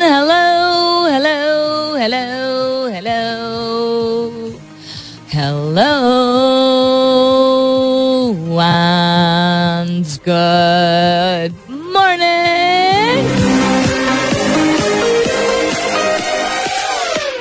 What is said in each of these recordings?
Hello, hello, hello, hello. Hello and good morning.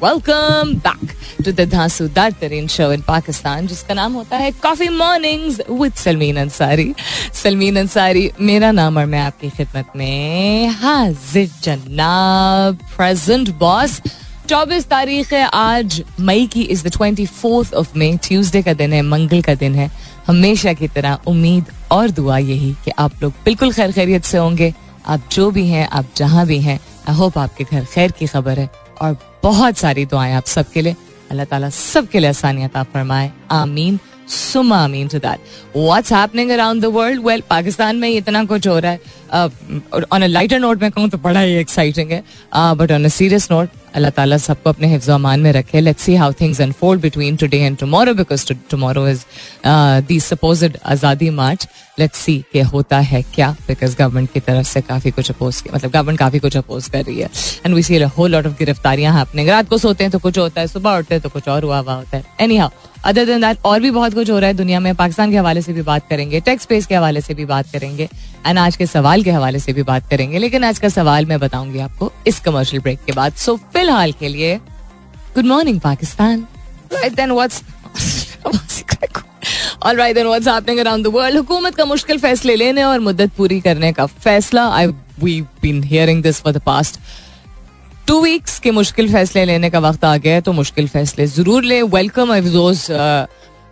welcome back to the Tareen show in Pakistan जिसका नाम होता है coffee mornings with Salmeen Ansari Salmeen Ansari मेरा नाम और मैं आपकी खिदमत में हाजिर जनाब प्रेजेंट बॉस चौबीस तारीख है, आज मई की is the twenty fourth of May Tuesday का दिन है, मंगल का दिन है। हमेशा की तरह उम्मीद और दुआ यही कि आप लोग बिल्कुल खैर खैरियत से होंगे। आप जो भी हैं, आप जहाँ भी हैं आई होप आपके घर खैर की खबर है और बहुत सारी दुआएँ आप सबके लिए। अल्लाह ताला सबके लिए आसानियत आप फरमाए। आमीन। सुमा आमीन to that. What's happening around the world well Pakistan में इतना कुछ हो रहा है। ऑन अ लाइटर नोट में कहूँ तो बड़ा ही एक्साइटिंग है। But on a serious note अल्लाह ताला सबको अपने हिफ्ज अमान में रखे। Let's see how things unfold between today and tomorrow because tomorrow is the supposed Azadi march let's सी के होता है क्या बिकॉज़ गवर्नमेंट की तरफ़ से काफ़ी कुछ अपोज मतलब गवर्नमेंट काफ़ी कुछ अपोज कर रही है। And we see whole lot of गिरफ्तारियाँ happening रात को सोते हैं तो कुछ होता है, सुबह उठते हैं तो कुछ और हुआ हुआ होता है। Anyhow other than that और भी बहुत कुछ हो रहा है दुनिया में। पाकिस्तान के हवाले से भी बात करेंगे टेक्स स्पेस के हवाले से भी बात करेंगे। एंड आज के सवाल के हवाले से भी बात करेंगे, लेकिन आज का सवाल मैं बताऊँगी आपको इस कमर्शियल ब्रेक के बाद। सो फ़िलहाल के लिए good morning Pakistan. Then what's then what's happening around the world? हुकूमत का मुश्किल फैसले लेने और मुद्दत पूरी करने का फैसला। I've been hearing this for the past two weeks के मुश्किल फैसले लेने का वक्त आ गया है तो मुश्किल फैसले ज़रूर ले। Welcome if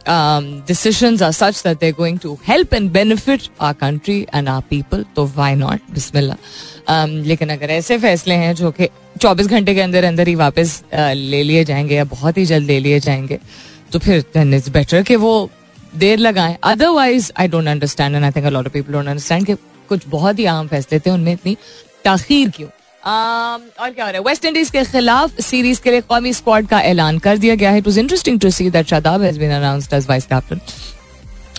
those decisions are such that they're going to help and benefit our country and our people तो why not? बिस्मिल्लाह um, लेकिन अगर ऐसे फैसले हैं जो कि 24 घंटे के अंदर अंदर ही वापस uh, ले लिए जाएँगे या बहुत ही जल्द ले लिए जाएँगे तो फिर देन इट्स बेटर कि वो देर लगाएँ। Otherwise I don't understand and I think a lot of people don't understand कि कुछ बहुत ही अहम फैसले थे उनमें इतनी ताखीर क्यों? और क्या हो रहा है वेस्ट इंडीज के खिलाफ सीरीज़ के लिए कौमी स्क्वाड का ऐलान कर दिया गया है it was interesting to see that Shadab has been announced as vice captain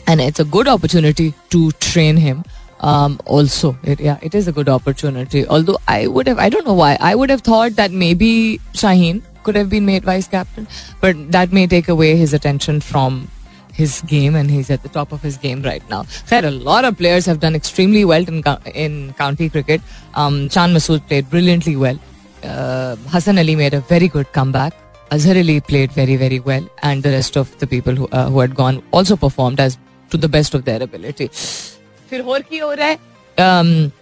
and it's a good opportunity to train him Um, also, it, yeah, it is a good opportunity. Although I would have, I don't know why, I would have thought that maybe Shaheen could have been made vice captain, but that may take away his attention from his game and he's at the top of his game right now. Khair, a lot of players have done extremely well in, in county cricket. Um, Chan Masood played brilliantly well. Uh, Hassan Ali made a very good comeback. Azhar Ali played very, very well. And the rest of the people who, uh, who had gone also performed as to the best of their ability. फिर और की हो रहा है um,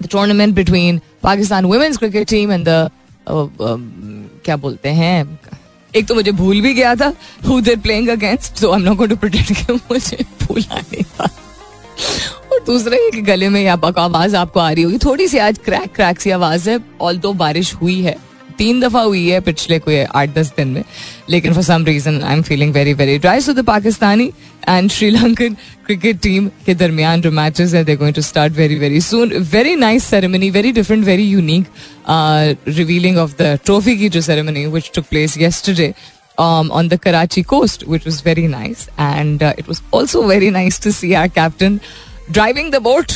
the tournament between Pakistan women's cricket team and the uh, um, क्या बोलते हैं एक तो मुझे भूल भी गया था who they're playing against so I am not going to कि मुझे भूला नहीं था। और दूसरा ये कि गले में आवाज़ आपको आ रही होगी। थोड़ी सी आज क्रैक क्रैक सी आवाज़ है ऑल तो बारिश हुई है। तीन दफ़ा हुई है पिछले कोई आठ दस दिन में लेकिन for some reason I am feeling very very dry so the Pakistani and Sri Lankan cricket team के दरमियान जो मैचेस है they going to start very very soon very nice ceremony very different very unique revealing of the trophy की जो ceremony which took place yesterday um, on the Karachi coast, which was very nice. And uh, it was also very nice to see our captain driving the boat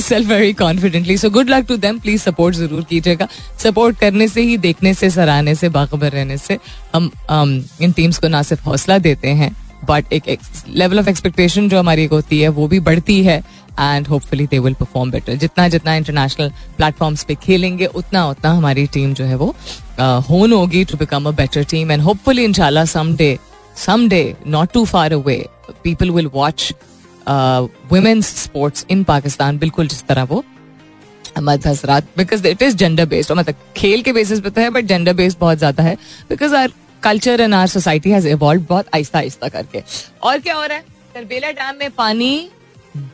self very confidently so good luck to them please support ज़रूर कीजिएगा. Support करने से ही देखने से सराहने से बाखबर रहने से हम um, इन टीम्स को ना सिर्फ़ हौसला देते हैं बट एक लेवल ऑफ़ एक्सपेक्टेशन जो हमारी होती है वो भी बढ़ती है and hopefully they will perform better जितना जितना इंटरनेशनल प्लेटफॉर्म्स पे खेलेंगे उतना उतना हमारी टीम जो है वो होन होगी to become a better team and hopefully इंशाल्लाह some day some day not too far away people will watch women's sports in Pakistan बिल्कुल जिस तरह वो मद हसरात because it is gender based मतलब खेल के बेसिस पे तो है बट जेंडर बेस्ड बहुत ज़्यादा है because our culture and our society has evolve बहुत आहिस्ता आहिस्ता करके। और क्या हो रहा है? करबेला डैम में पानी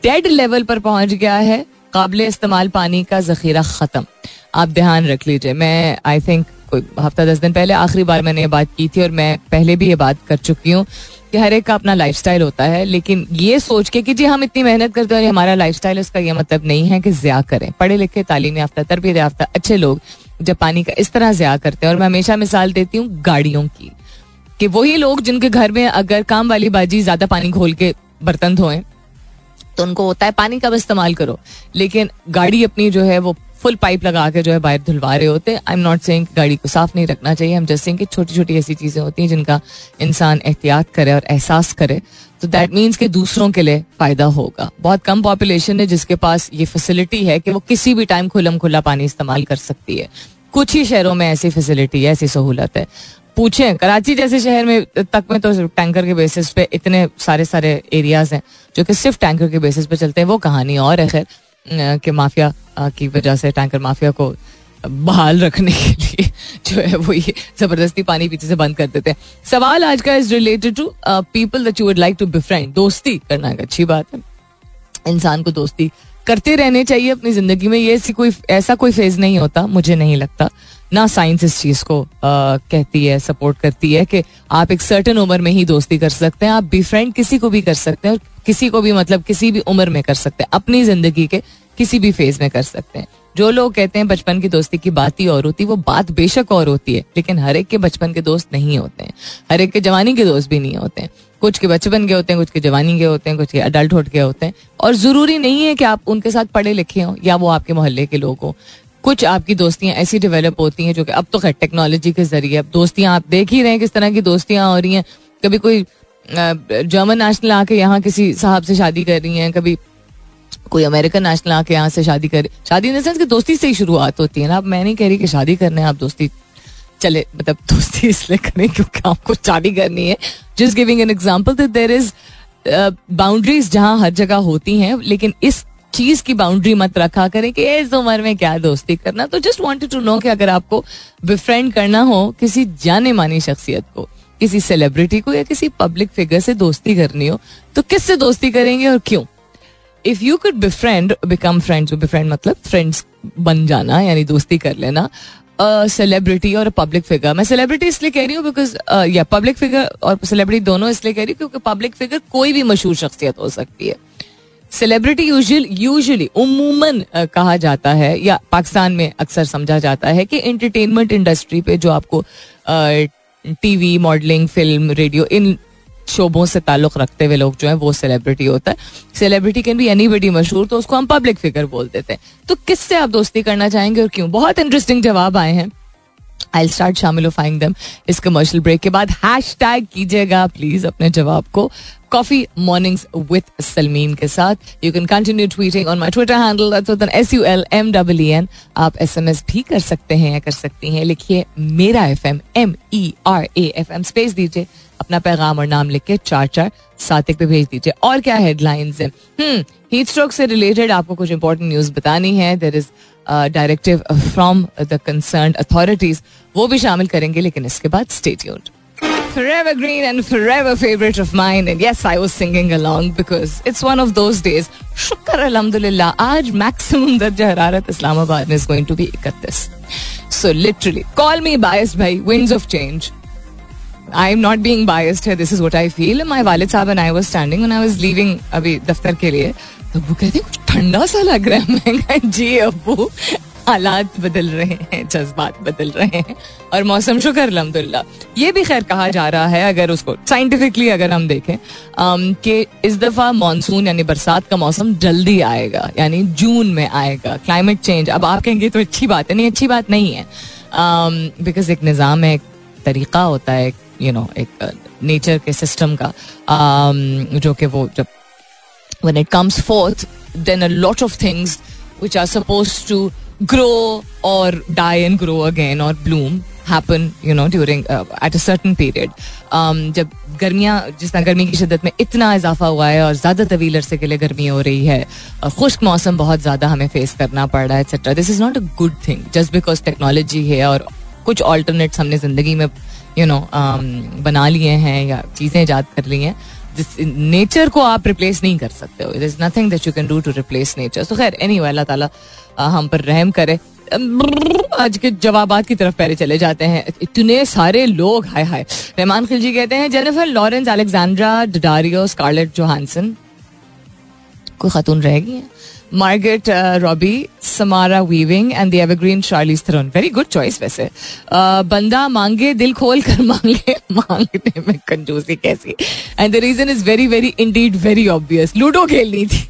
डेड लेवल पर पहुँच गया है, काबिल इस्तेमाल पानी का जखीरा खत्म। आप ध्यान रख लीजिए, मैं आई थिंक कोई हफ़्ता दस दिन पहले आखिरी बार मैंने ये बात की थी, और मैं पहले भी ये बात कर चुकी हूँ। कि हर एक का अपना लाइफ होता है, लेकिन ये सोच के कि जी हम इतनी मेहनत करते हैं हमारा लाइफ उसका ये मतलब नहीं है कि ज्या करें। पढ़े लिखे तालीम याफ्ता, तरबियत याफ्ता, अच्छे लोग जब पानी का इस तरह ज्या करते हैं। और मैं हमेशा मिसाल देती हूँ गाड़ियों की, कि वही लोग जिनके घर में अगर काम वाली बाजी ज़्यादा पानी खोल के बर्तन धोएँ तो उनको होता है पानी कब इस्तेमाल करो, लेकिन गाड़ी अपनी जो है वो फुल पाइप लगा के जो है बाहर धुलवा रहे होते हैं। आई एम नॉट सेइंग गाड़ी को साफ़ नहीं रखना चाहिए। हम जस्ट कि छोटी छोटी ऐसी चीज़ें होती हैं जिनका इंसान एहतियात करे और एहसास करे। तो दैट मीन्स कि दूसरों के लिए फ़ायदा होगा। बहुत कम पॉपुलेशन है जिसके पास ये फैसिलिटी है कि वो किसी भी टाइम खुलम खुला पानी इस्तेमाल कर सकती है। कुछ ही शहरों में ऐसी फैसिलिटी है, ऐसी सहूलत है। पूछें, कराची जैसे शहर में तक में तो टैंकर के बेसिस पे इतने सारे सारे एरियाज़ हैं जो कि सिर्फ़ टैंकर के बेसिस पे चलते हैं। वो कहानी और है, खैर। कि माफिया की वजह से टैंकर माफिया को बहाल रखने के लिए जो है वो ये ज़बरदस्ती पानी पीछे से बंद कर देते हैं। सवाल आज का is related to people that you would like to befriend दोस्ती करना एक अच्छी बात है। इंसान को दोस्ती करते रहने चाहिए अपनी ज़िंदगी में। ये ऐसी कोई ऐसा कोई फ़ेज़ नहीं होता मुझे नहीं लगता। ना साइंस इस चीज़ को आ, कहती है सपोर्ट करती है कि आप एक सर्टन उम्र में ही दोस्ती कर सकते हैं। आप बिफ्रेंड किसी को भी कर सकते हैं। और किसी को भी मतलब किसी भी उम्र में कर सकते हैं, अपनी ज़िंदगी के किसी भी फ़ेज़ में कर सकते हैं। जो लोग कहते हैं बचपन की दोस्ती की बात ही और होती है वो बात बेशक और होती है, लेकिन हर एक के बचपन के दोस्त नहीं होते हैं। हर एक के जवानी के दोस्त भी नहीं होते हैं। कुछ के बचपन के होते हैं, कुछ के जवानी के होते हैं, कुछ के अडल्ट हुड के होते हैं। और ज़रूरी नहीं है कि आप उनके साथ पढ़े लिखे हों, या वो आपके मोहल्ले के लोग हों। कुछ आपकी दोस्तियाँ ऐसी डेवलप होती हैं जो कि, अब तो खैर टेक्नोलॉजी के ज़रिए, अब दोस्तियाँ आप देख ही रहे हैं किस तरह की दोस्तियाँ हो रही हैं। कभी कोई जर्मन नेशनल आके यहाँ किसी साहब से शादी कर रही हैं, कभी कोई अमेरिकन नेशनल आके यहाँ से शादी करे शादी इन सेंस की दोस्ती से ही शुरुआत होती है ना। अब मैं नहीं कह रही कि शादी करने आप दोस्ती चले मतलब दोस्ती इसलिए करें क्योंकि आपको शादी करनी है। Just giving an example that there is boundaries जहाँ हर जगह होती हैं, लेकिन इस चीज़ की बाउंड्री मत रखा करें कि इस उम्र में क्या दोस्ती करना। तो जस्ट वॉन्टेड टू नो कि अगर आपको बिफ्रेंड करना हो, किसी जाने मानी शख्सियत को किसी सेलिब्रिटी को या किसी पब्लिक फिगर से दोस्ती करनी हो तो किससे दोस्ती करेंगे और क्यों? If you could befriend become friends befriend मतलब फ्रेंड्स बन जाना, यानी दोस्ती कर लेना सेलिब्रिटी और पब्लिक फिगर मैं सेलिब्रिटी इसलिए कह रही हूँ बिकॉज़ या पब्लिक फिगर और सेलिब्रिटी दोनों इसलिए कह रही हूँ क्योंकि पब्लिक फिगर कोई भी मशहूर शख्सियत हो सकती है। सेलिब्रिटी यूजली उमूमन कहा जाता है या पाकिस्तान में अक्सर समझा जाता है कि एंटरटेनमेंट इंडस्ट्री पे जो आपको टीवी मॉडलिंग फ़िल्म रेडियो इन शोबों से ताल्लुक रखते हुए लोग जो है, वो सेलिब्रिटी होता है। सेलिब्रिटी कैन भी एनी बडी मशहूर तो उसको हम पब्लिक फिगर बोल देते हैं। तो किससे आप दोस्ती करना चाहेंगे और क्यों? बहुत इंटरेस्टिंग जवाब आए हैं। आई स्टार्ट शामिल दम इस कमर्शियल ब्रेक के बाद हैश टैग कीजिएगा प्लीज़ अपने जवाब को। कॉफ़ी मॉर्निंग्स विद सलमीन के साथ। You can continue tweeting on my Twitter handle S U L M double N आप एस एम एस भी कर सकते हैं या कर सकती हैं। लिखिए मेरा F M M E R A F M space दीजिए, अपना पैगाम और नाम लिख के चार चार सात एक पे भेज दीजिए। और क्या हेडलाइंस है? हीट स्ट्रोक से रिलेटेड आपको कुछ इंपॉर्टेंट न्यूज़ बतानी है। There is directive from the concern authorities वो भी शामिल करेंगे लेकिन इसके बाद स्टेट्यूड Forever green and forever favorite of mine. And yes, I was singing along because it's one of those days. शुक्र अल्हम्दुलिल्लाह आज मैक्सिमम दर्जा हरारत Islamabad is going to be 31. So literally, call me biased भाई, winds of change. I am not being biased है this is what I feel my वालिद साहब and I was standing I was living अभी दफ्तर के लिए तो वो कहते कुछ ठंडा सा लग रहा है महँगा जी अबू हालात बदल रहे हैं, जज्बात बदल रहे हैं। और मौसम शुक्र अलहमदुल्ला ये भी खैर कहा जा रहा है अगर उसको साइंटिफिकली अगर हम देखें कि इस दफ़ा मानसून यानी बरसात का मौसम जल्दी आएगा, यानी जून में आएगा क्लाइमेट चेंज अब आप कहेंगे तो अच्छी बात है, नहीं, अच्छी बात नहीं है। बिकॉज़ एक निज़ाम है, एक तरीका होता है यू नो एक नेचर के सिस्टम का। जो कि वो जब, when it comes forth, then a lot of things which are supposed to grow or die and grow again or bloom happen you know during uh, at a certain period. Um, जब गर्मियाँ जिस तरह गर्मी की शिदत में इतना इजाफा हुआ है और ज़्यादा तवील अरसे के लिए गर्मी हो रही है और खुश्क मौसम बहुत ज़्यादा हमें फेस करना पड़ रहा है etcetera this is not a good thing just because technology है और कुछ ऑल्टरनेट्स हमने ज़िंदगी में यू नो um, बना लिए हैं या चीज़ें ईजाद कर ली हैं नेचर को आप रिप्लेस नहीं कर सकते हो. It is nothing that you can do to replace nature so खैर एनी अल्लाह ताला हम पर रहम करे। आज के जवाब की तरफ़ पहले चले जाते हैं। इतने सारे लोग, हाय हाय। रहमान खिलजी कहते हैं, Jennifer Lawrence Alexandra, Dario, Scarlett Johansson. कोई खातून रहेगी? Margot Robbie, Samara Weaving and the evergreen Charlize Theron very good choice वैसे। बंदा मांगे, दिल खोल कर मांगे। मांगने में कंजूसी कैसी? And the reason is very very indeed very obvious ludo खेलनी थी।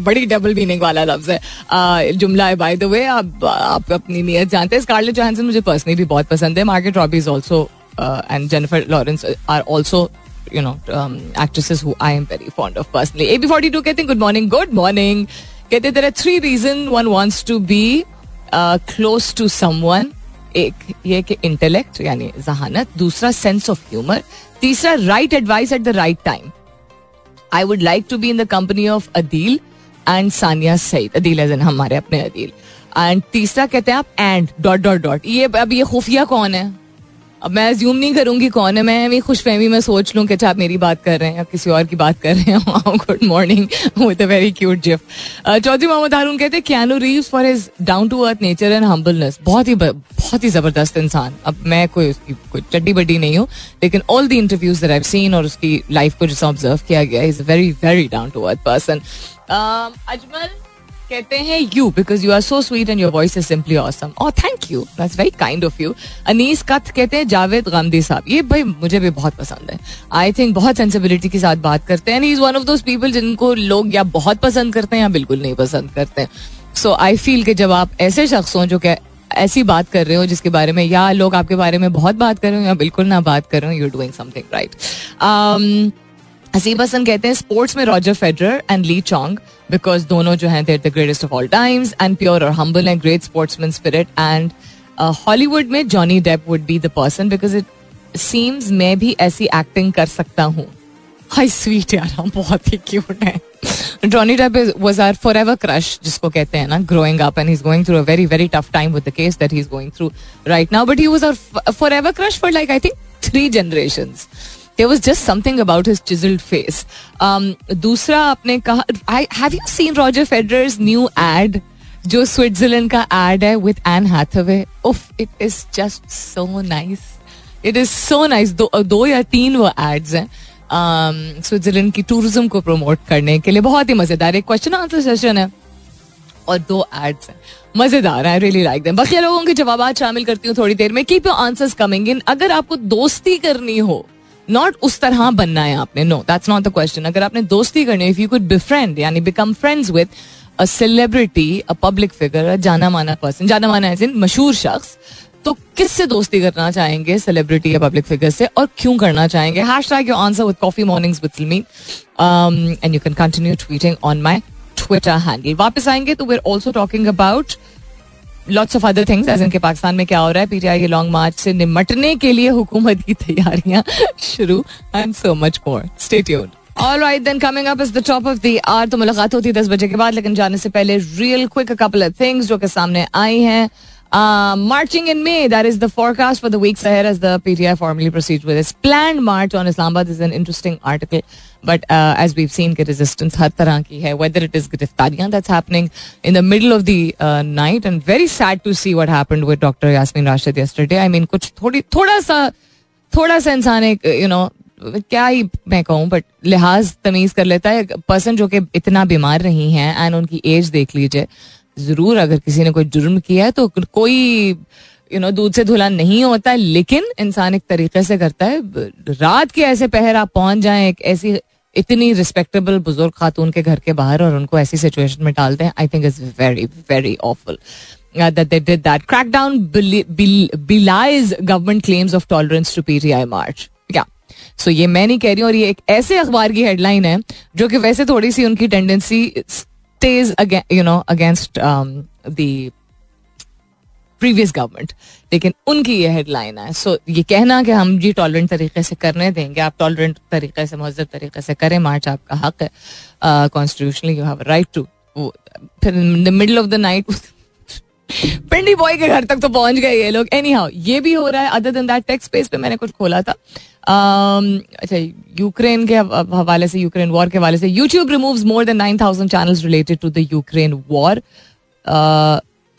बड़ी डबल मीनिंग वाला लफ्ज है। जुमला है बाय द वे आप आप अपनी नीयत जानते हैं। स्कारलेट जोहानसन मुझे पर्सनली भी बहुत पसंद है। Margot Robbie is also and Jennifer Lawrence are also you know um, actresses who I am very fond of personally. AB42 कहते हैं good morning, good morning. कहते हैं are three reasons one wants to be uh, close to someone. एक ये कि intellect यानी जहानत। दूसरा सेंस ऑफ़ ह्यूमर तीसरा right advice at the right time I would like to be in the company of Adeel and Sania Saeed Adeel एजन हमारे अपने Adeel and तीसरा कहते हैं आप एंड डॉट डॉट डॉट ये, अब ये खुफिया कौन है? अब मैं ज्यूम नहीं करूँगी कौन है, मैं भी खुश फहमी में सोच लूँ कि अच्छा आप मेरी बात कर रहे हैं या किसी और की बात कर रहे हैं good morning with a very cute GIF Chaudhry Mohammad Haroon कहते हैं Keanu Reeves for his down to earth nature and humbleness बहुत ही बहुत ही ज़बरदस्त इंसान। अब मैं कोई उसकी, कोई चड्डी बड्डी नहीं हूँ, लेकिन all the interviews that I seen और उसकी लाइफ को जिस ऑब्ज़र्व किया गया is very very down to earth person Ajmal कहते हैं you because you are so sweet and your voice is simply awesome और thank you that's very kind of you Anees कथ कहते हैं जावेद गांधी साहब. ये भाई मुझे भी बहुत पसंद है. आई थिंक बहुत सेंसिबिलिटी के साथ बात करते हैं. Is one of those people जिनको लोग या बहुत पसंद करते हैं या बिल्कुल नहीं पसंद करते. हैं सो आई फील कि जब आप ऐसे शख्स हों जो कि ऐसी बात कर रहे हो जिसके बारे में या लोग आपके बारे में बहुत बात कर रहे हो या बिल्कुल ना बात कर रहे हो you doing something right Haseeb Hasan कहते हैं स्पोर्ट्स में Roger Federer and Lee Chong because दोनों जो हैं there the greatest of all times and pure और humble and great sportsman spirit and Hollywood में Johnny Depp would be the person because it seems मैं भी ऐसी acting कर सकता हूँ. हाई स्वीट यार, हम बहुत ही क्यूट है। Johnny Depp is was our forever crush जिसको कहते हैं ना growing up and is going through a very very tough time with the case that he is going through right now but he was our forever crush for like I think three generations there was just something about his chiselled face दूसरा आपने कहा have you seen Roger Federer's new ad जो Switzerland का ad है with Anne Hathaway उफ it is just so nice it is so nice दो या तीन वो एड्स हैं स्विट्जरलैंड um, की टूरिज़्म को प्रमोट करने के लिए. बहुत ही मज़ेदार एक क्वेश्चन आंसर सेशन है. और दो एड्स हैं. मज़ेदार आई रियली लाइक देम बाकी लोगों के जवाब शामिल करती हूँ थोड़ी देर में. Keep your answers coming in अगर आपको दोस्ती करनी हो नॉट उस तरह बनना है आपने no that's not the question अगर आपने दोस्ती करनी इफ़ यू कुड बिफ्रेंड यानी become friends with a celebrity a public figure a जाना माना पर्सन जाना माना एज इन मशहूर शख्स तो किस से दोस्ती करना चाहेंगे सेलिब्रिटी या पब्लिक फिगर से, और क्यों करना चाहेंगे? Hashtag your answer with coffee mornings with me and you can continue tweeting on my Twitter handle वापस आएँगे तो we are also talking about lots of other things as इनके पाकिस्तान में क्या हो रहा है पीटीआई के लॉन्ग मार्च से निमटने के लिए हुकूमत की तैयारियाँ शुरू and so much more stay tuned All right, then coming up is the top of the hour. तो मुलाकात होती है दस बजे के बाद लेकिन जाने से पहले real quick couple of things जो कि सामने आई हैं Uh, marching in May, that is the forecast for the weeks ahead as the PTI formally proceeds with its planned march on Islamabad. This is an but as we've seen के resistance हर तरह की है whether it is गिरफ्तारियाँ that's happening in the middle of the night and very sad to see what happen doctor Yasmin Rashid yesterday I mean कुछ थोड़ी थोड़ा सा थोड़ा सा इंसान एक यू नो क्या ही मैं कहूँ बट लिहाज तमीज कर लेता है पर्सन जो कि इतना बीमार रही हैं एंड उनकी एज देख लीजिए ज़रूर अगर किसी ने कोई जुर्म किया है तो कोई यू नो दूध से धुला नहीं होता लेकिन इंसान एक तरीके से करता है रात के ऐसे पहर आप पहुँच जाए एक ऐसी इतनी रिस्पेक्टेबल बुज़ुर्ग खातून के घर के बाहर और उनको ऐसी सिचुएशन में डालते हैं I think is very very awful that they did that. Crackdown belies government. So ये मैं नहीं कह रही हूँ और ये एक ऐसे अखबार की हेडलाइन है जो कि वैसे थोड़ी सी उनकी tendency you know, against um, the previous government लेकिन उनकी ये हेडलाइन है। सो ये कहना कि हम जी टॉलरेंट तरीके से करने देंगे। आप टॉलरेंट तरीके से महजब तरीके से करें। मार्च आपका हक है। Constitutionally you have right to फिर the middle of the night Pindi boy के घर तक तो पहुँच गए ये लोग। एनी हाउ ये भी हो रहा है। Other than that text space पे मैंने कुछ खोला था। Um, अच्छा यूक्रेन के हवाले से यूक्रेन वॉर के हवाले से YouTube removes more than nine thousand channels related to the Ukraine war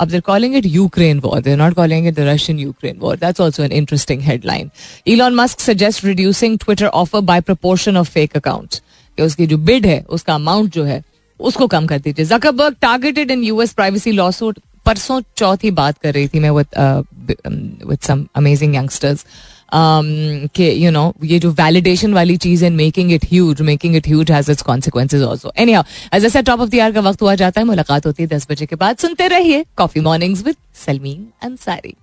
अब they're calling it Ukraine war. They're not calling it the Russian Ukraine war. That's also an interesting headline. Elon Musk suggests reducing Twitter offer by proportion of fake accounts. कि उसकी जो bid है उसका amount जो है उसको कम कर दीजिए Zuckerberg targeted in US privacy lawsuit परसों चौथी बात कर रही थी मैं विद सम अमेजिंग यंगस्टर्स कि यू नो ये जो वैलिडेशन वाली चीज़ and making it huge making it huge has its consequences also anyhow as I top of the year का वक्त हुआ जाता है मुलाकात होती है दस बजे के बाद। सुनते रहिए coffee mornings with Salmeen Ansari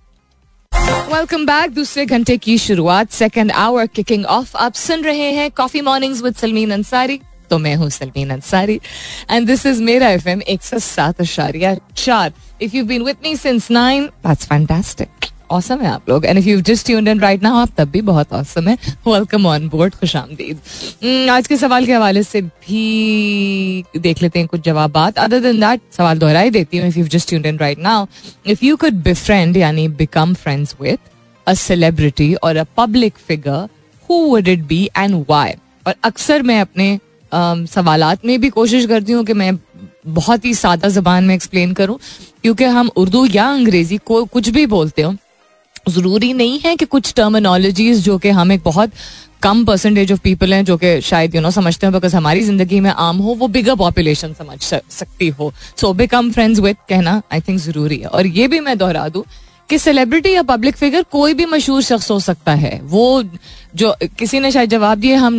welcome back दूसरे घंटे की शुरुआत सेकंड आवर किकिंग ऑफ़ आप सुन रहे हैं coffee mornings with Salmeen Ansari तो मैं हूँ Salmeen Ansari and this is मेरा एफ़ एम एक सौ सात अशारिया चार। If you been with me since nine that's fantastic awesome है आप लोग। And if you just tuned in right now आप तब भी बहुत औसम है। वेलकम ऑन बोर्ड खुश आमदीद आज के सवाल के हवाले से भी देख लेते हैं कुछ जवाब अदर देन दैट सवाल दोहराई देती हूँ if you just tuned in right now if you could befriend यानी become friends with a celebrity और a public figure who would it be and why और अक्सर मैं अपने सवालात में भी कोशिश करती हूँ कि मैं बहुत ही सादा जबान में एक्सप्लेन करूँ। क्योंकि हम उर्दू या अंग्रेज़ी को कुछ भी बोलते हो ज़रूरी नहीं है कि कुछ टर्मिनोलॉजीज जो कि हम एक बहुत कम परसेंटेज ऑफ़ पीपल हैं, जो कि शायद यू नो समझते हैं बिकॉज़ हमारी ज़िंदगी में आम हो, वो बिगर पॉपुलेशन समझ सकती हो। सो बिकम फ्रेंड्स विद कहना आई थिंक ज़रूरी है। और ये भी मैं दोहरा दूँ कि सेलिब्रिटी या पब्लिक फिगर कोई भी मशहूर शख्स हो सकता है। वो जो, किसी ने शायद जवाब दिए हम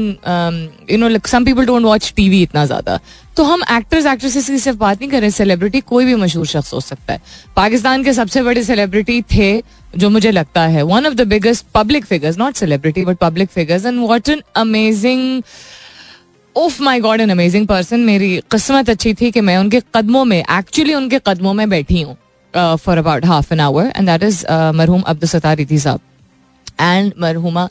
you know some people don't watch TV इतना ज़्यादा। तो हम एक्टर्स एक्ट्रेसेस की सिर्फ़ बात नहीं कर रहे सेलिब्रिटी कोई भी मशहूर शख्स हो सकता है। पाकिस्तान के सबसे बड़े सेलिब्रिटी थे, जो मुझे लगता है one of the biggest public figures not celebrity but public figures and what an amazing oh my God an amazing person मेरी किस्मत अच्छी थी कि मैं उनके कदमों में एक्चुअली उनके कदमों में बैठी हूँ। For about half an hour and that is मरहूम अब्दुल सतार साहब एंड मरहुमा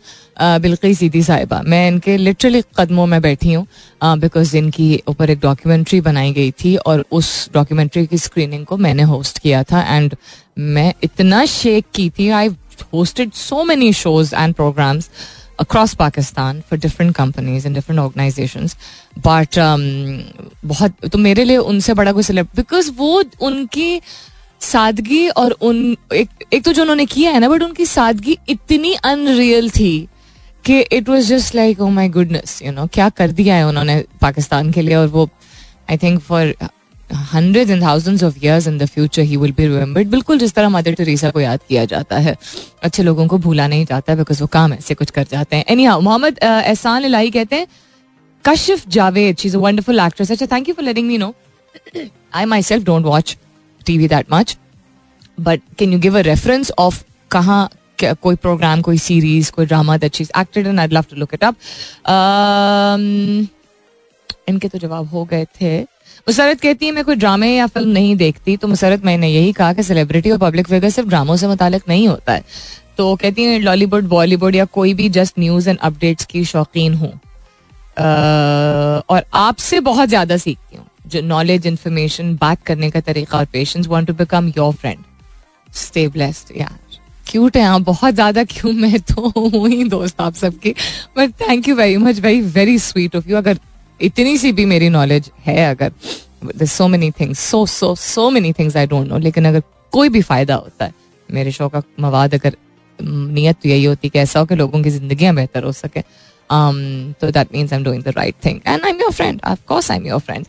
बिल्की सीधी साहिबा मैं इनके लिटरली कदमों में बैठी हूँ बिकॉज़ इनकी ऊपर एक डॉक्यूमेंट्री बनाई गई थी और उस डॉक्यूमेंट्री की स्क्रीनिंग को मैंने होस्ट किया था एंड मैं इतना शेक की थी I hosted so many shows and programmes across Pakistan for different companies and different organisation but बहुत तो मेरे लिए उनसे बड़ा कोई सिलेक्ट बिकॉज़ वो उनकी सादगी और उन, एक एक तो जो उन्होंने किया है ना बट उनकी सादगी इतनी अनरियल थी कि it was just like oh my goodness you know क्या कर दिया है उन्होंने पाकिस्तान के लिए और वो I think for hundred and thousand of years in the future he will be remembered बिल्कुल जिस तरह मदर टेरेसा को याद किया जाता है, अच्छे लोगों को भूला नहीं जाता बिकॉज़ वो काम ऐसे कुछ कर जाते हैं। एनी हाउ मोहम्मद एहसान इलाही कहते हैं Kashif Javed she is a wonderful actress अच्छा thank you for letting me know I myself don't watch TV that much but can you give a reference of कहाँ कोई प्रोग्राम कोई सीरीज़ कोई drama that she acted and I love to look it up इनके तो जवाब हो गए थे। मुसरत कहती है, मैं कोई ड्रामे या फ़िल्म नहीं देखती। तो मुसरत, मैंने यही कहा कि सेलिब्रिटी और पब्लिक फिगर सिर्फ़ ड्रामों से मुतालिक नहीं होता है। तो कहती है लॉलीवुड बॉलीवुड या कोई भी जस्ट न्यूज़ एंड अपडेट्स की शौकीन हूँ। और आपसे बहुत ज़्यादा सीखती हूँ। जो नॉलेज इन्फॉर्मेशन बात करने का तरीका और patience want to become your friend stay blessed यार क्यूट है आप, बहुत ज़्यादा क्यों मैं तो हूँ ही दोस्त आप सबकी। But thank you very much very very sweet of you अगर इतनी सी भी मेरी नॉलेज है अगर so many things so so so many things I don't know लेकिन अगर कोई भी फ़ायदा होता है, मेरे शो का मवाद अगर नीयत तो यही होती कि ऐसा हो कि लोगों की ज़िंदगी बेहतर हो सके। तो that means I am doing the right thing and I am your friend of course I am your friend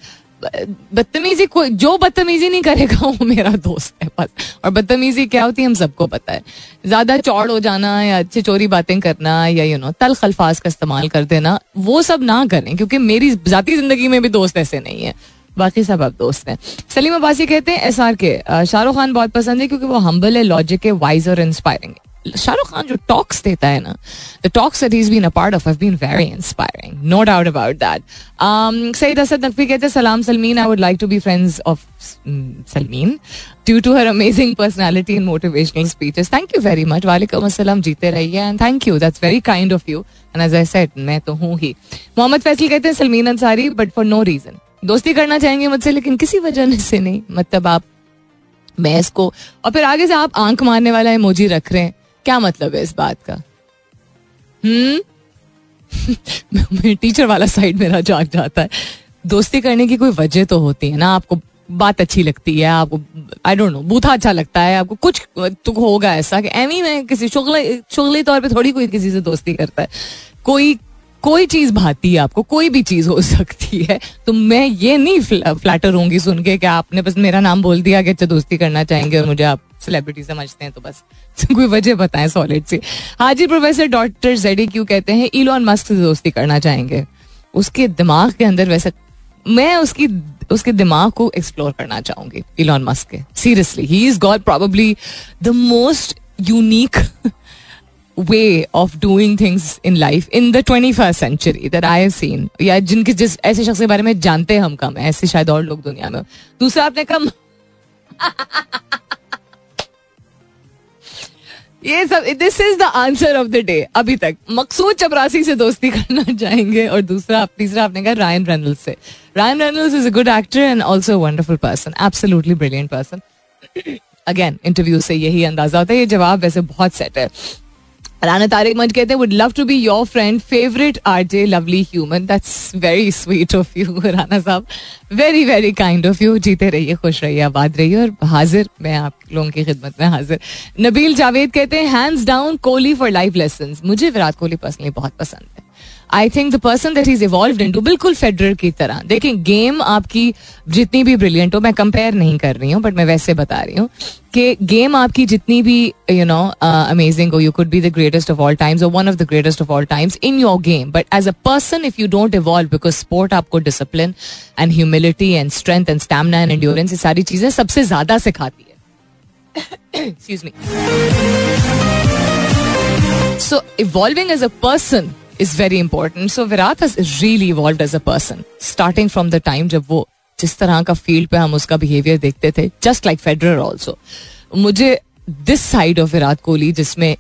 बदतमीजी कोई जो बदतमीजी नहीं करेगा, वो मेरा दोस्त है बस। और बदतमीजी क्या होती है, हम सबको पता है। ज़्यादा चौड़ हो जाना या अच्छी चोरी बातें करना या यू नो तल खल्फाज का इस्तेमाल कर देना, वो सब ना करें, क्योंकि मेरी जाती ज़िंदगी में भी दोस्त ऐसे नहीं है। बाकी सब अब दोस्त हैं। सलीम अब्बासी कहते हैं, एस आर के शाहरुख खान बहुत पसंद है, क्योंकि वो हम्बल है लॉजिक है वाइज और इंस्पायरिंग शाहरुख खान जो टॉक्स देता है ना the talks that been a part of have been very inspiring no doubt about that Syed Asad Naqvi कहते हैं, सलाम Salmeen I would like to be friends of Salmeen. Due to her amazing personality in motivational speeches thank you very much वालेकुम असलम जीते रहिए and thank you that's very kind of you and as I said मैं तो हूँ ही. मोहम्मद फैसल कहते हैं, Salmeen Ansari but for no reason दोस्ती करना चाहेंगे मुझसे, लेकिन किसी वजह से नहीं. मतलब आप मैं इसको और फिर आगे से आप आँख मारने वाला इमोजी रख रहे हैं. क्या मतलब है इस बात का? हम्म? टीचर वाला साइड मेरा जाग जाता है। दोस्ती करने की कोई वजह तो होती है ना? आपको बात अच्छी लगती है, आपको आई डोंट नो बूथा अच्छा लगता है, आपको कुछ तो होगा ऐसा कि, एम ही में किसी शुगले शुगले तौर पे थोड़ी कोई किसी से दोस्ती करता है। कोई कोई चीज़ भाती है आपको, कोई भी चीज़ हो सकती है तो मैं ये नहीं फ्लैटर होंगी सुन के कि आपने बस मेरा नाम बोल दिया कि अच्छा दोस्ती करना चाहेंगे और मुझे आप सेलिब्रिटी समझते हैं तो बस। कोई वजह बताएँ सॉलिड से। Haji professor doctor JD Q कहते हैं इलॉन मस्क से दोस्ती करना चाहेंगे। उसके दिमाग के अंदर वैसे, मैं उसकी, उसके दिमाग को एक्सप्लोर करना चाहूँगी इलॉन मस्क के। Seriously he is God probably the most unique way of doing things in life in the twenty first century that I have seen या जिनके जिस, ऐसे शख्स के बारे में जानते हैं हम कम, ऐसे शायद और लोग दुनिया में। दूसरा आपने कम। ये सब this is the answer of the day अभी तक। मकसूद चपरासी से दोस्ती करना चाहेंगे और दूसरा तीसरा आपने कहा रायन रेनल्स से। Ryan Reynolds is a good actor and also wonderful person absolutely brilliant person again interview से यही अंदाज़ा होता है, ये जवाब वैसे बहुत सेट है। राना तारिक मंच कहते हैं would love to be your friend favourite R J lovely human that's very sweet of you Rana साहब. Very very kind of you जीते रहिए, खुश रहिए, आबाद रहिए और हाजिर, मैं आप लोगों की खिदमत में हाजिर. नबील जावेद कहते हैं hands down Kohli for life lesson मुझे विराट कोहली पर्सनली बहुत पसंद है। I think the person that is evolve into बिल्कुल फेडरर की तरह। देखिए गेम आपकी जितनी भी ब्रिलियंट हो, मैं कंपेयर नहीं कर रही हूँ बट मैं वैसे बता रही हूँ कि गेम आपकी जितनी भी यू नो अमेजिंग हो you could be the greatest of all times और one of the greatest of all times in your game but as a person if you don't evolve because sport आपको discipline and humility and strength and stamina and endurance ये सारी चीज़ें सबसे ज़्यादा सिखाती है। Excuse me so evolving as a person is very important so Virat has really evolve as a person starting from the time जब वो जिस तरह का फ़ील्ड पे हम उसका बिहेवियर देखते थे जस्ट लाइक फेडरर ऑल्सो मुझे this side of Virat Kohli जिसमें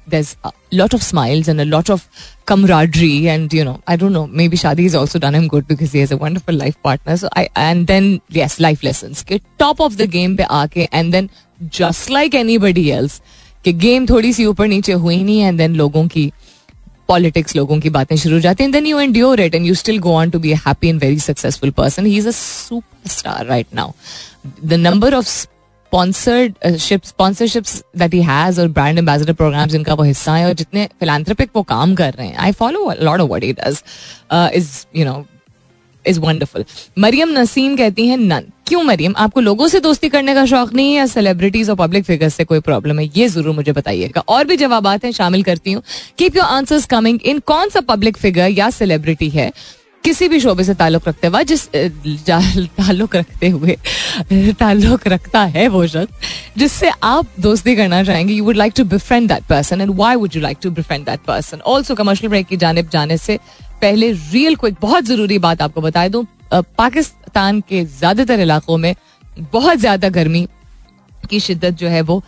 lot of smiles and a lot of camaraderie and you know I don't know maybe शादी is also done am good because he is a wonderful life partner so I and then yes life lesson के top of the game पे आके and then just like anybody else कि game थोड़ी सी ऊपर नीचे हुई नहीं एंड देन लोगों की पॉलिटिक्स लोगों की बातें शुरू हो जाती हैं then you endure it and you still go on to be happy and very successful person he is a superstar right now the number of sponsorship sponsorships that he has और brand ambassador programmes जिनका वो हिस्सा है और जितने फिलानथ्रपिक वो काम कर रहे हैं. I follow lot of what he does is you know is wonderful Maryam Naseem कहती हैं नन क्यों मरियम आपको लोगों से दोस्ती करने का शौक नहीं है या सेलिब्रिटीज और पब्लिक फिगर्स से कोई प्रॉब्लम है? ये ज़रूर मुझे बताइएगा और भी जवाब हैं, शामिल करती हूँ। Keep your answers coming in कौन सा पब्लिक फिगर या सेलिब्रिटी है? किसी भी शोबे से ताल्लुक रखते हुए, जिस ताल्लुक रखते हुए, ताल्लुक रखता है वो शख्स, जिससे आप दोस्ती करना चाहेंगे you would like to befriend that person and why would you like to befriend that person also commercial break की जानब, जाने से पहले रियल क्विक बहुत ज़रूरी बात आपको बता दूँ। पाकिस्तान के ज़्यादातर इलाकों में बहुत ज़्यादा गर्मी की शिद्दत जो है वो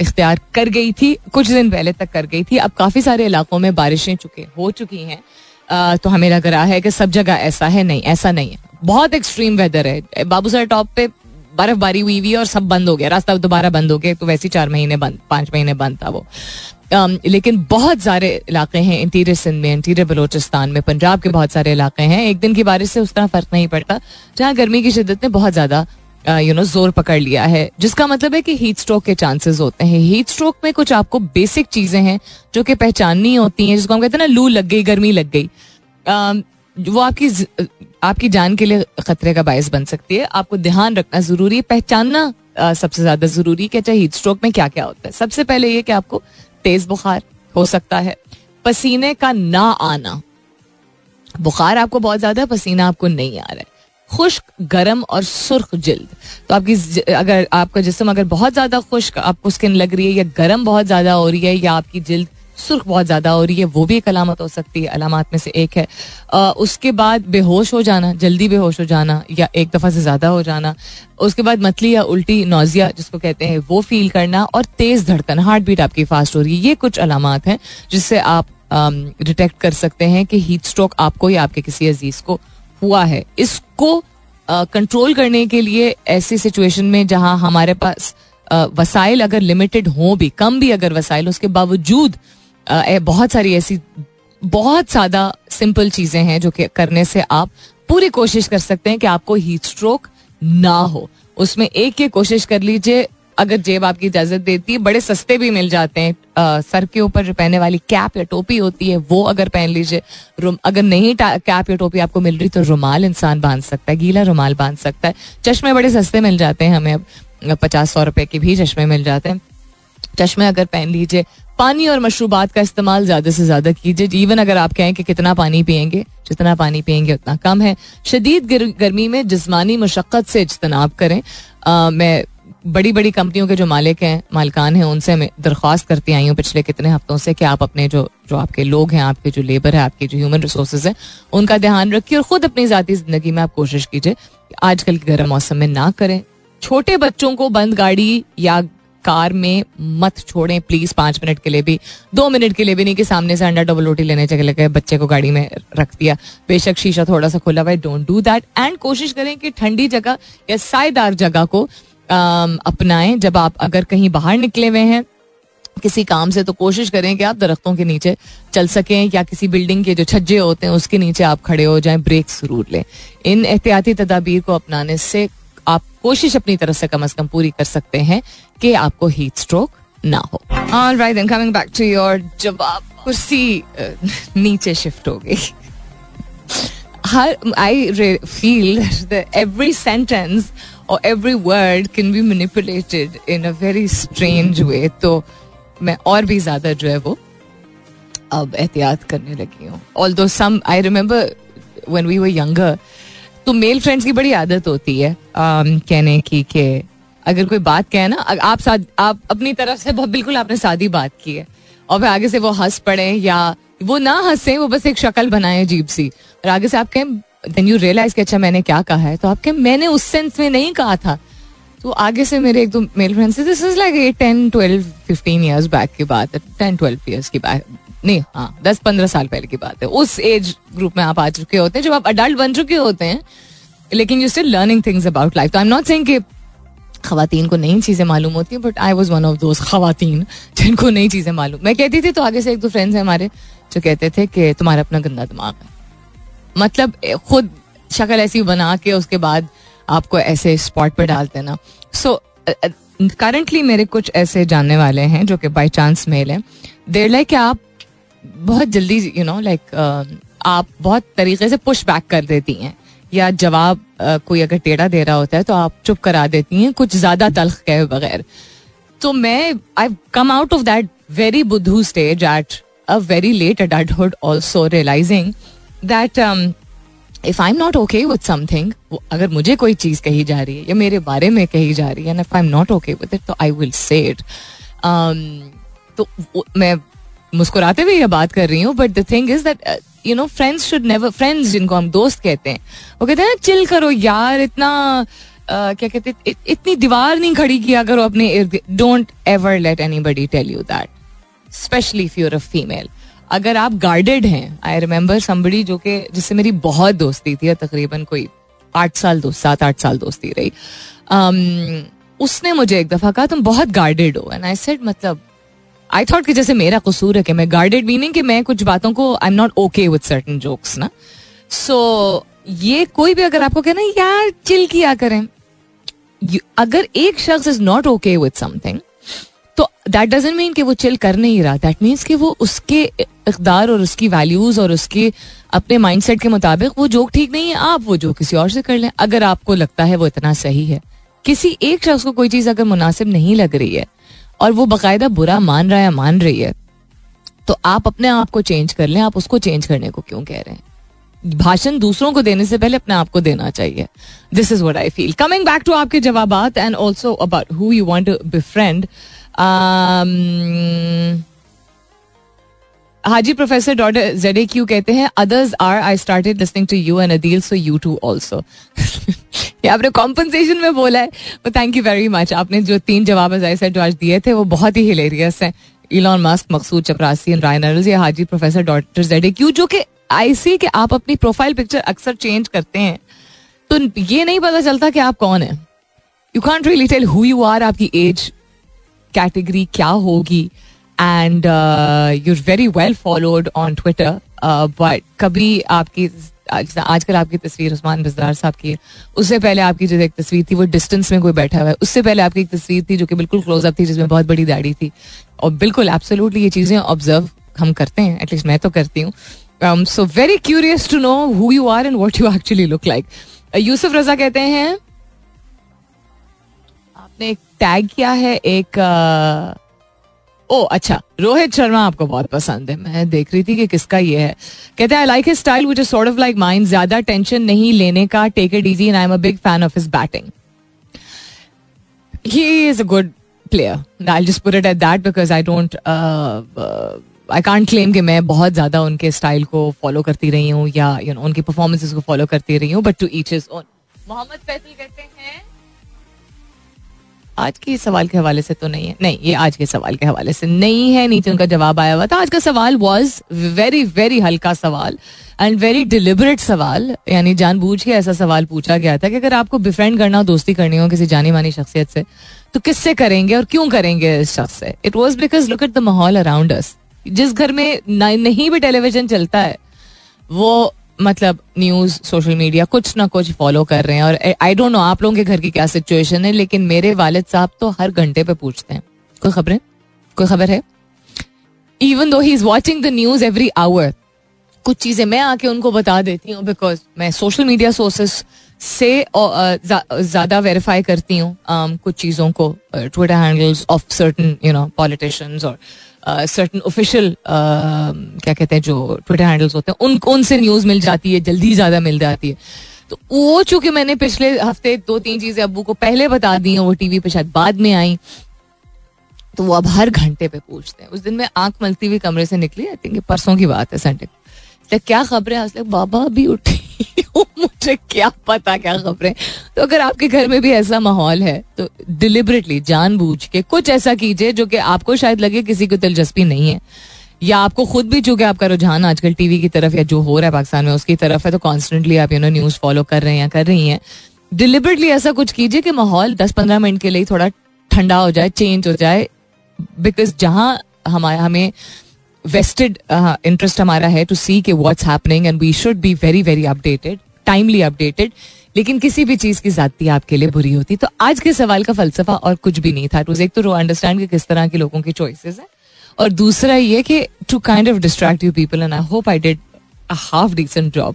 इख्तियार कर गई थी, कुछ दिन पहले तक कर गई थी। अब काफ़ी सारे इलाकों में बारिशें चुके, हो चुकी हैं। तो हमें लग रहा है कि सब जगह ऐसा है, नहीं, ऐसा नहीं है। बहुत एक्सट्रीम वेदर है। बाबूसर टॉप पे बर्फबारी हुई हुई और सब बंद हो गया। रास्ता दोबारा बंद हो गया तो वैसे ही चार महीने बंद, पाँच महीने बंद था वो। लेकिन बहुत सारे इलाके हैं इंटीरियर सिंध में इंटीरियर बलोचिस्तान में, पंजाब के बहुत सारे इलाके हैं। एक दिन की बारिश से उस तरह फ़र्क नहीं पड़ता, जहाँ गर्मी की शिद्दत ने बहुत ज़्यादा यू नो ज़ोर पकड़ लिया है, जिसका मतलब है कि हीट स्ट्रोक के चांसेस होते हैं। हीट स्ट्रोक में कुछ आपको बेसिक चीज़ें हैं, जो कि पहचाननी होती हैं, जिसको हम कहते हैं ना, लू लग गई, गर्मी लग गई। वो आपकी आपकी जान के लिए खतरे का बायस बन सकती है। आपको ध्यान रखना ज़रूरी है, पहचानना सबसे ज़्यादा ज़रूरी है चाहे हीट स्ट्रोक में क्या क्या होता है। सबसे पहले ये कि आपको तेज बुखार हो सकता है। पसीने का ना आना। बुखार आपको बहुत ज़्यादा पसीना आपको नहीं आ रहा है। खुश्क, गर्म और सुर्ख जल्द। तो आपकी अगर आपका जिसम अगर बहुत ज़्यादा खुश्क, आपको स्किन लग रही है या गर्म बहुत ज़्यादा हो रही है या आपकी जिल्द सुर्ख बहुत ज़्यादा हो रही है वो भी एक अलामत हो सकती है अलामत में से एक है। आ, उसके बाद बेहोश हो जाना जल्दी बेहोश हो जाना या एक दफ़ा से ज़्यादा हो जाना उसके बाद मतली या उल्टी नोजिया जिसको कहते हैं वो फील करना और तेज धड़कन हार्ट बीट आपकी फास्ट हो रही है ये कुछ अलामत हैं जिससे आप डिटेक्ट कर सकते हैं कि हीट स्ट्रोक आपको या आपके किसी अज़ीज़ को हुआ है। इसको कंट्रोल करने के लिए ऐसी सिचुएशन में जहाँ हमारे पास वसाइल अगर लिमिटेड हो भी कम भी अगर वसाइल उसके बावजूद बहुत सारी ऐसी बहुत ज़्यादा सिंपल चीज़ें हैं जो कि करने से आप पूरी कोशिश कर सकते हैं कि आपको हीट स्ट्रोक ना हो। उसमें एक ये कोशिश कर लीजिए अगर जेब आपकी इजाज़त देती है बड़े सस्ते भी मिल जाते हैं। आ, सर के ऊपर जो पहनने वाली कैप या टोपी होती है वो अगर पहन लीजिए। अगर नहीं कैप या टोपी आपको मिल रही तो रुमाल इंसान बाँध सकता है गीला रुमाल बाँध सकता है। चश्मे बड़े सस्ते मिल जाते हैं हमें अब पचास सौ रुपए के भी चश्मे मिल जाते हैं। चश्मे अगर पहन लीजिए पानी और मशरूबात का इस्तेमाल ज़्यादा से ज़्यादा कीजिए। इवन अगर आप कहें कि कितना पानी पियेंगे जितना पानी पियेंगे उतना कम है। शदीद गर्मी में जिसमानी मशक्क़त से इजतनाब करें। आ, मैं बड़ी बड़ी कंपनियों के जो मालिक हैं मालकान हैं उनसे मैं दरख्वास्त करती आई हूँ पिछले कितने हफ्तों से कि आप अपने जो जो आपके लोग हैं आपके जो लेबर है आपके जो ह्यूमन रिसोर्सेज हैं उनका ध्यान रखिए और खुद अपनी ज़ाती ज़िंदगी में आप कोशिश कीजिए आजकल के गर्म मौसम में ना करें। छोटे बच्चों को बंद गाड़ी या कार में मत छोड़ें प्लीज़ पाँच मिनट के लिए भी। दो मिनट के लिए भी नहीं कि सामने से अंडा डबल रोटी लेने चले गए, बच्चे को गाड़ी में रख दिया। बेशक शीशा थोड़ा सा खुला हुआ डोंट डू दैट एंड कोशिश करें कि ठंडी जगह या सायदार जगह को अपनाएँ। जब आप अगर कहीं बाहर निकले हुए हैं, किसी काम से तो कोशिश करें कि आप दरख्तों के नीचे चल सकें या किसी बिल्डिंग के जो छज्जे होते हैं, उसके नीचे आप खड़े हो जाएँ ब्रेक ज़रूर लें। इन एहतियाती तदाबीर को अपनाने से कोशिश अपनी तरफ़ से कम अज कम पूरी कर सकते हैं कि आपको हीट स्ट्रोक ना हो। All right then coming back to your जवाब। कुर्सी नीचे शिफ्ट हो गई। हर आई फील एवरी सेंटेंस और every word can be manipulated in a very strange way तो मैं और भी ज़्यादा जो है वो अब एहतियात करने लगी हूँ। Although some I remember when we were younger तो मेल फ्रेंड्स की बड़ी आदत होती है कहने की कि अगर कोई बात कहे ना आप साथ, आप अपनी तरफ़ से बिल्कुल आपने सादी बात की है, और फिर आगे से वो हंस पड़े या वो ना हंसे, वो बस एक शक्ल बनाए अजीब सी, और आगे से आप कहें देन यू रियलाइज़ कि अच्छा मैंने क्या कहा है? तो आप कहें, मैंने उस सेंस में नहीं कहा था। तो आगे से मेरे एक दो male friends this is like eight ten twelve fifteen years back की बात टेन ट्वेल्व ईयर्स की नहीं हाँ दस पंद्रह साल पहले की बात है। उस एज ग्रुप में आप आ चुके होते हैं, जब आप अडल्ट बन चुके होते हैं, लेकिन you still learning things about life तो आई एम नॉट सेइंग कि खातन को नई चीज़ें मालूम होती हैं but I was one of those खातन जिनको नई चीज़ें मालूम। मैं कहती थी तो आगे से एक दो फ्रेंड्स हैं हमारे, जो कहते थे कि तुम्हारा अपना गंदा दिमाग है। मतलब खुद शक्ल ऐसी बना के उसके बाद आपको ऐसे स्पॉट पर डालते ना। सो करंटली मेरे कुछ ऐसे जानने वाले हैं, जो कि बाई चांस मेल हैं। देर लाइक आप बहुत जल्दी यू नो लाइक आप बहुत तरीके से पुश बैक कर देती हैं। या जवाब कोई अगर टेढ़ा दे रहा होता है तो आप चुप करा देती हैं, कुछ ज़्यादा तल्ख कहे बगैर। तो मैं I come out of that very बुद्धू stage at a very late adulthood also realising that if I am not okay with something अगर मुझे कोई चीज़ कही जा रही है, या मेरे बारे में कही जा रही है if I am not okay with it तो आई विल से इट तो मैं मुस्कुराते हुए ये बात कर रही हूँ but the thing is that you know friends should never friends जिनको हम दोस्त कहते हैं वो कहते हैं ना चिल करो यार इतना uh, क्या कहते हैं इतनी दीवार नहीं खड़ी किया करो अपने don't ever let anybody tell you that specially if you're a female अगर आप गार्डेड हैं आई रिमेम्बर समबड़ी जो कि जिससे मेरी बहुत दोस्ती थी तकरीबन कोई आठ साल दोस्त सात आठ साल दोस्ती रही um, उसने मुझे एक दफ़ा कहा तुम बहुत गार्डेड हो। एंड आई सेड मतलब आई थॉट कि जैसे मेरा कसूर है कि मैं गार्डेड मीनिंग कि मैं कुछ बातों को I am not okay with certain jokes ना? सो so, ये कोई भी अगर आपको कहना यार चिल किया करें। अगर एक शख्स is not okay with something तो दैट डजेंट मीन कि वो चिल कर नहीं रहा। दैट मीन्स कि वो उसके इकदार और उसकी वैल्यूज़ और उसके अपने माइंडसेट के मुताबिक वो जोक ठीक नहीं है। आप वो जो किसी और से कर लें। अगर आपको लगता है वो इतना सही है। किसी एक शख्स को कोई चीज़ अगर मुनासिब नहीं लग रही है और वो बाकायदा बुरा मान रहा है मान रही है तो आप अपने आप को चेंज कर लें। आप उसको चेंज करने को क्यों कह रहे हैं? भाषण दूसरों को देने से पहले अपने आप को देना चाहिए। This is what I feel coming back to आपके जवाब and also about who you want be friend Haji professor doctor Z Q कहते हैं others are I started listening to you and Adeel so you too also ये आपने compensation में बोला है। Thank you very much आपने जो तीन जवाब जो आज दिए थे, वो बहुत ही हिलेरियस हैं। इलॉन मास्क मकसूद चपरासी एंड रायन या Haji professor doctor Z Q जो कि आई सी कि आप अपनी प्रोफ़ाइल पिक्चर अक्सर चेंज करते हैं। तो ये नहीं पता चलता कि आप कौन है। You can't really tell who you are आपकी एज कैटेगरी क्या होगी। And you're very well followed on Twitter but कभी आपकी आजकल आपकी तस्वीर उस्मान बिजदार साहब की उससे पहले आपकी जो एक तस्वीर थी वो डिस्टेंस में कोई बैठा हुआ है। उससे पहले आपकी एक तस्वीर थी जो कि बिल्कुल क्लोज अप थी जिसमें बहुत बड़ी दाढ़ी थी। और बिल्कुल एब्सोल्युटली ये चीज़ें ऑब्ज़र्व हम करते हैं एटलीस्ट मैं तो करती हूँ। So very curious to know who you are and what you actually look like Yusuf Raza कहते हैं आपने एक टैग किया है एक uh, ओ अच्छा रोहित शर्मा आपको बहुत पसंद है। मैं देख रही थी कि किसका ये है। कहते हैं like style which is sort of like mind ज़्यादा टेंशन नहीं लेने का take it easy and I am a big fan of his batting he is a good player I just put it at that because I don't I can't claim कि मैं बहुत ज़्यादा उनके style को follow करती रही हूँ या यू नो उनकी परफॉर्मेंसेज को फॉलो करती रही हूँ but to each his own Mohammad Faisal कहते हैं आज के सवाल के हवाले से तो नहीं है। नहीं, ये आज के सवाल के हवाले से नहीं है। नीचे उनका जवाब आया हुआ था। आज का सवाल वॉज़ वेरी वेरी हल्का सवाल एंड वेरी डिलिबरेट सवाल। यानी जानबूझ के ऐसा सवाल पूछा गया था कि अगर आपको बिफ्रेंड करना हो दोस्ती करनी हो किसी जानी मानी शख्सियत से तो किससे करेंगे और क्यों करेंगे इस शख्स से? It was because look at the माहौल अराउंड अस जिस घर में नहीं भी टेलीविज़न चलता है, वो मतलब न्यूज़ सोशल मीडिया कुछ ना कुछ फॉलो कर रहे हैं और आई डोंट नो आप लोगों के घर की क्या सिचुएशन है, लेकिन मेरे वालिद साहब तो हर घंटे पे पूछते हैं। कोई खबरें? कोई खबर है? Even though he is watching the news every hour कुछ चीज़ें मैं आके उनको बता देती हूँ बिकॉज़ मैं सोशल मीडिया सोर्सेस से ज़्यादा वेरीफाई करती हूँ कुछ चीज़ों को Twitter handles of certain you know politicians और सर्टन ऑफिशियल क्या कहते हैं, जो ट्विटर हैंडल्स होते हैं, उन, उनसे न्यूज़ मिल जाती है, जल्दी ज़्यादा मिल जाती है। तो वो चूँकि मैंने पिछले हफ़्ते दो तीन चीज़ें अबू को पहले बता दी हैं, वो टीवी पे शायद बाद में आई तो वो अब हर घंटे पे पूछते हैं। उस दिन मैं आँख मलती हुई कमरे से निकली आई थिंक परसों की बात है संडे क्या खबर खबरें बाबा भी उठी मुझे क्या पता, क्या खबरें। तो अगर आपके घर में भी ऐसा माहौल है तो डिलिबरेटली जानबूझ के कुछ ऐसा कीजिए जो कि आपको शायद लगे किसी को दिलचस्पी नहीं है। या आपको खुद भी, चूँकि आपका रुझान आजकल टीवी की तरफ़ या जो हो रहा है पाकिस्तान में, उसकी तरफ़ है तो कॉन्स्टेंटली आप यू नो न्यूज़ फॉलो कर रहे हैं या कर रही हैं। डिलिबरेटली ऐसा कुछ कीजिए कि माहौल दस पंद्रह मिनट के लिए थोड़ा ठंडा हो जाए चेंज हो जाए बिकॉज़ जहाँ हमारा, हमें वेस्टेड इंटरेस्ट uh, हमारा है टू सी के what's happening and we should be very very updated timely updated लेकिन किसी भी चीज़ की जाती आपके लिए बुरी होती। तो आज के सवाल का फलसफा और कुछ भी नहीं था। एक तो अंडरस्टैंड कि किस तरह के लोगों की चॉइसेस हैं। और दूसरा ये कि to kind of distract you people and I hope I did a half decent job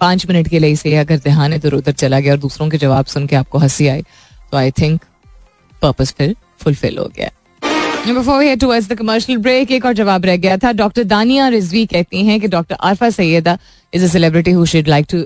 पाँच मिनट के लिए इसे अगर ध्यान इधर उधर चला गया और दूसरों के जवाब सुन के आपको हँसी आई। तो आई थिंक पर्पज फिर फुलफिल हो गया। Before we head towards the commercial break एक और जवाब रह गया था। डॉक्टर दानिया रिजवी कहती हैं कि doctor Arfa Syeda is a celebrity who should like to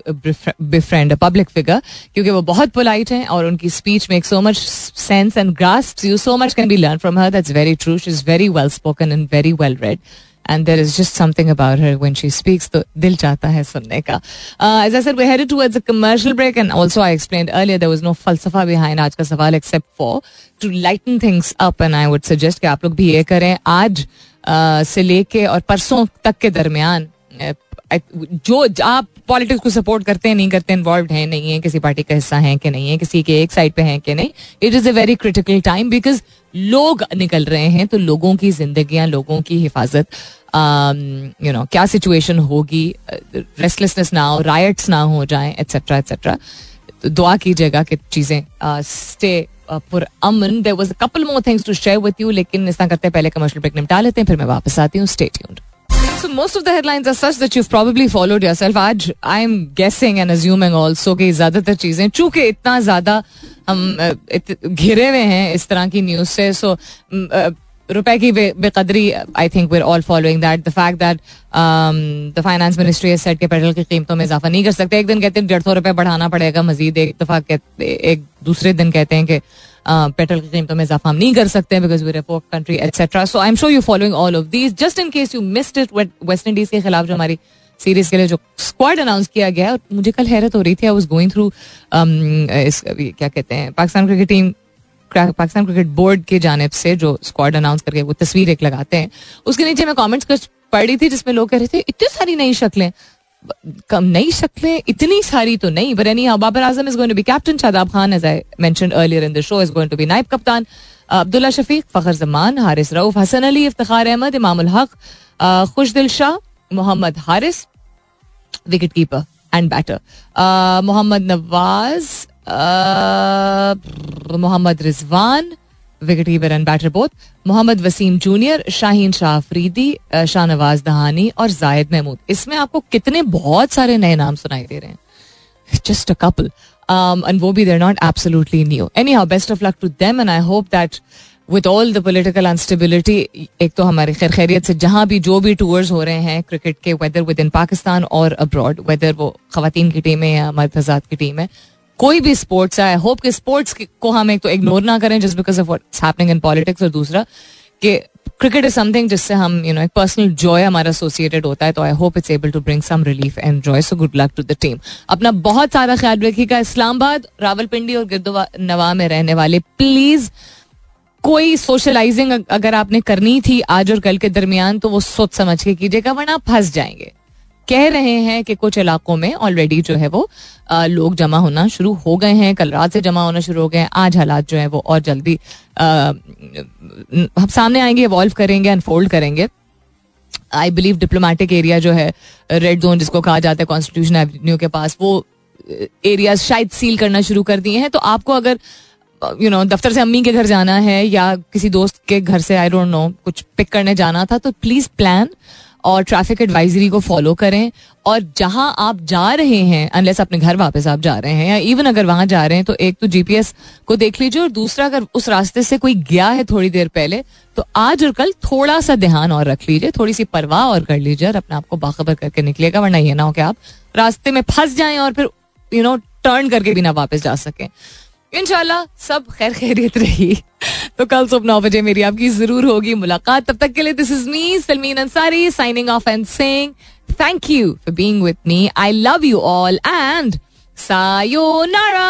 befriend a public figure क्योंकि वो बहुत पोलाइट हैं और उनकी speech make so much sense and grasp you so much can be learn from her that's very true she is very well spoken and very well read and there is just something about her when she speaks तो दिल चाहता है सुनने का uh, as I said we're headed towards a commercial break and also I explained earlier there was no falsafa behind आज का सवाल except for to lighten things up and I would suggest कि आप लोग भी ये करें आज uh, से लेके और परसों तक के दरमियान जो आप पॉलिटिक्स को सपोर्ट करते हैं, नहीं करते इन्वॉल्व हैं, नहीं है, किसी पार्टी का हिस्सा है कि नहीं है, किसी के एक साइड पे हैं कि नहीं it is a very critical time because लोग निकल रहे हैं तो लोगों की जिंदगियाँ, लोगों की हिफाजत यू नो क्या सिचुएशन होगी रेस्टलेसनेस ना हो राइट्स ना हो जाए एट्सेट्रा एट्सेट्रा दुआ कीजिएगा कि चीज़ें स्टे पुर अमन there was couple more things to share with you लेकिन इस तरह करते हैं, पहले कमर्शियल ब्रेक निपटा लेते हैं, फिर मैं वापस आती हूँ stay tuned So most of the headlines are such that you've probably followed yourself. आज I am guessing and assuming also कि ज़्यादातर चीज़ें, चूँकि इतना ज़्यादा हम घिरे हुए हैं इस तरह की न्यूज़ से सो रुपए की बेकदरी I think we're all following that the fact that the finance ministry said के पेट्रोल की कीमतों में इजाफा नहीं कर सकते एक दिन कहते हैं डेढ़ सौ रुपए बढ़ाना पड़ेगा, मजीद एक दफ़ा एक दूसरे दिन कहते हैं कि पेट्रोल की कीमतों में इजाफा हम नहीं कर सकते because we poke country etcetera so I am sure you following all of these just in case you missed it West Indies के खिलाफ जो हमारी सीरीज़ के लिए जो स्क्वाड अनाउंस किया गया और मुझे कल हैरत हो रही थी आई वाज गोइंग थ्रू क्या कहते हैं, Pakistan cricket team Pakistan cricket board की जानब से जो स्क्वाड अनाउंस करके वो तस्वीर एक लगाते हैं। उसके नीचे मैं कमेंट्स कुछ पढ़ रही थी जिसमें लोग कह रहे थे, इतनी सारी नई शक्लें कम नई शक्लें इतनी सारी तो नहीं but any Babar Azam is going to be captain Shadab Khan as I mentioned earlier in the show is going to be नाइब कप्तान। अब्दुल्ला शफीक, फखर Zaman, Haris Rauf, Hasan Ali Iftikhar Ahmed, Imam Haq Khushdil Shah, Mohammad Haris wicket keeper and batter Mohammad Nawaz Mohammad Rizwan wicket keeper and batter both Mohammad Wasim junior, Shaheen Shah Afridi Shahnawaz Dahani और जायद महमूद। इसमें आपको कितने बहुत सारे नए नाम सुनाई दे रहे हैं। जस्ट अ कपल एंड वो भी they're not absolutely new anyhow best of luck to them and I hope that with all the political instability एक तो हमारी खैर खैरियत से जहाँ भी जो भी टूर्स हो रहे हैं क्रिकेट के वेदर विद इन पाकिस्तान और अब्रॉड वेदर वो खातन की टीम है या मर्द की टीम है कोई भी स्पोर्ट्स आई होप कि स्पोर्ट्स को हम एक तो इग्नोर ना करें just because of what's happening in politics और दूसरा कि क्रिकेट इज़ समथिंग जिससे हम यू नो एक पर्सनल जॉय हमारा एसोसिएटेड होता है तो I hope it's able to bring some relief and joy so good luck to the team अपना बहुत सारा ख्याल रखिएगा इस्लामाबाद, रावलपिंडी और गिरदो नवा में रहने वाले। प्लीज़ कोई सोशलाइजिंग अगर आपने करनी थी आज और कल के दरमियान तो वो सोच समझ के कीजिएगा, वरना फंस जाएँगे। कह रहे हैं कि कुछ इलाकों में ऑलरेडी जो है वो आ, लोग जमा होना शुरू हो गए हैं। कल रात से जमा होना शुरू हो गए हैं। आज हालात जो है वो और जल्दी हम सामने आएँगे इवॉल्व करेंगे अनफोल्ड करेंगे। आई बिलीव डिप्लोमेटिक एरिया जो है रेड जोन जिसको कहा जाता है कॉन्स्टिट्यूशन एवेन्यू के पास वो एरिया शायद सील करना शुरू कर दिए हैं। तो आपको अगर यू नो दफ्तर से अम्मी के घर जाना है या किसी दोस्त के घर से आई डोंट नो कुछ पिक करने जाना था तो प्लीज़ प्लान और ट्रैफ़िक एडवाइजरी को फॉलो करें और जहाँ आप जा रहे हैं अनलेस अपने घर वापस आप जा रहे हैं, या इवन अगर वहाँ जा रहे हैं तो एक तो जीपीएस को देख लीजिए और दूसरा अगर उस रास्ते से कोई गया है थोड़ी देर पहले तो आज और कल थोड़ा सा ध्यान और रख लीजिए थोड़ी सी परवाह और कर लीजिए और अपने आप को बाखबर करके निकलेगा वरना ये ना हो कि आप रास्ते में फंस जाएँ और फिर यू नो टर्न करके भी ना वापस जा सकें। इनशाला सब खैर खैरियत रही। तो कल सुबह नौ बजे मेरी आपकी ज़रूर होगी मुलाकात। तब तक के लिए this is me Salmeen Ansari signing off and sing thank you for being with me I love you all and सायो सायोनारा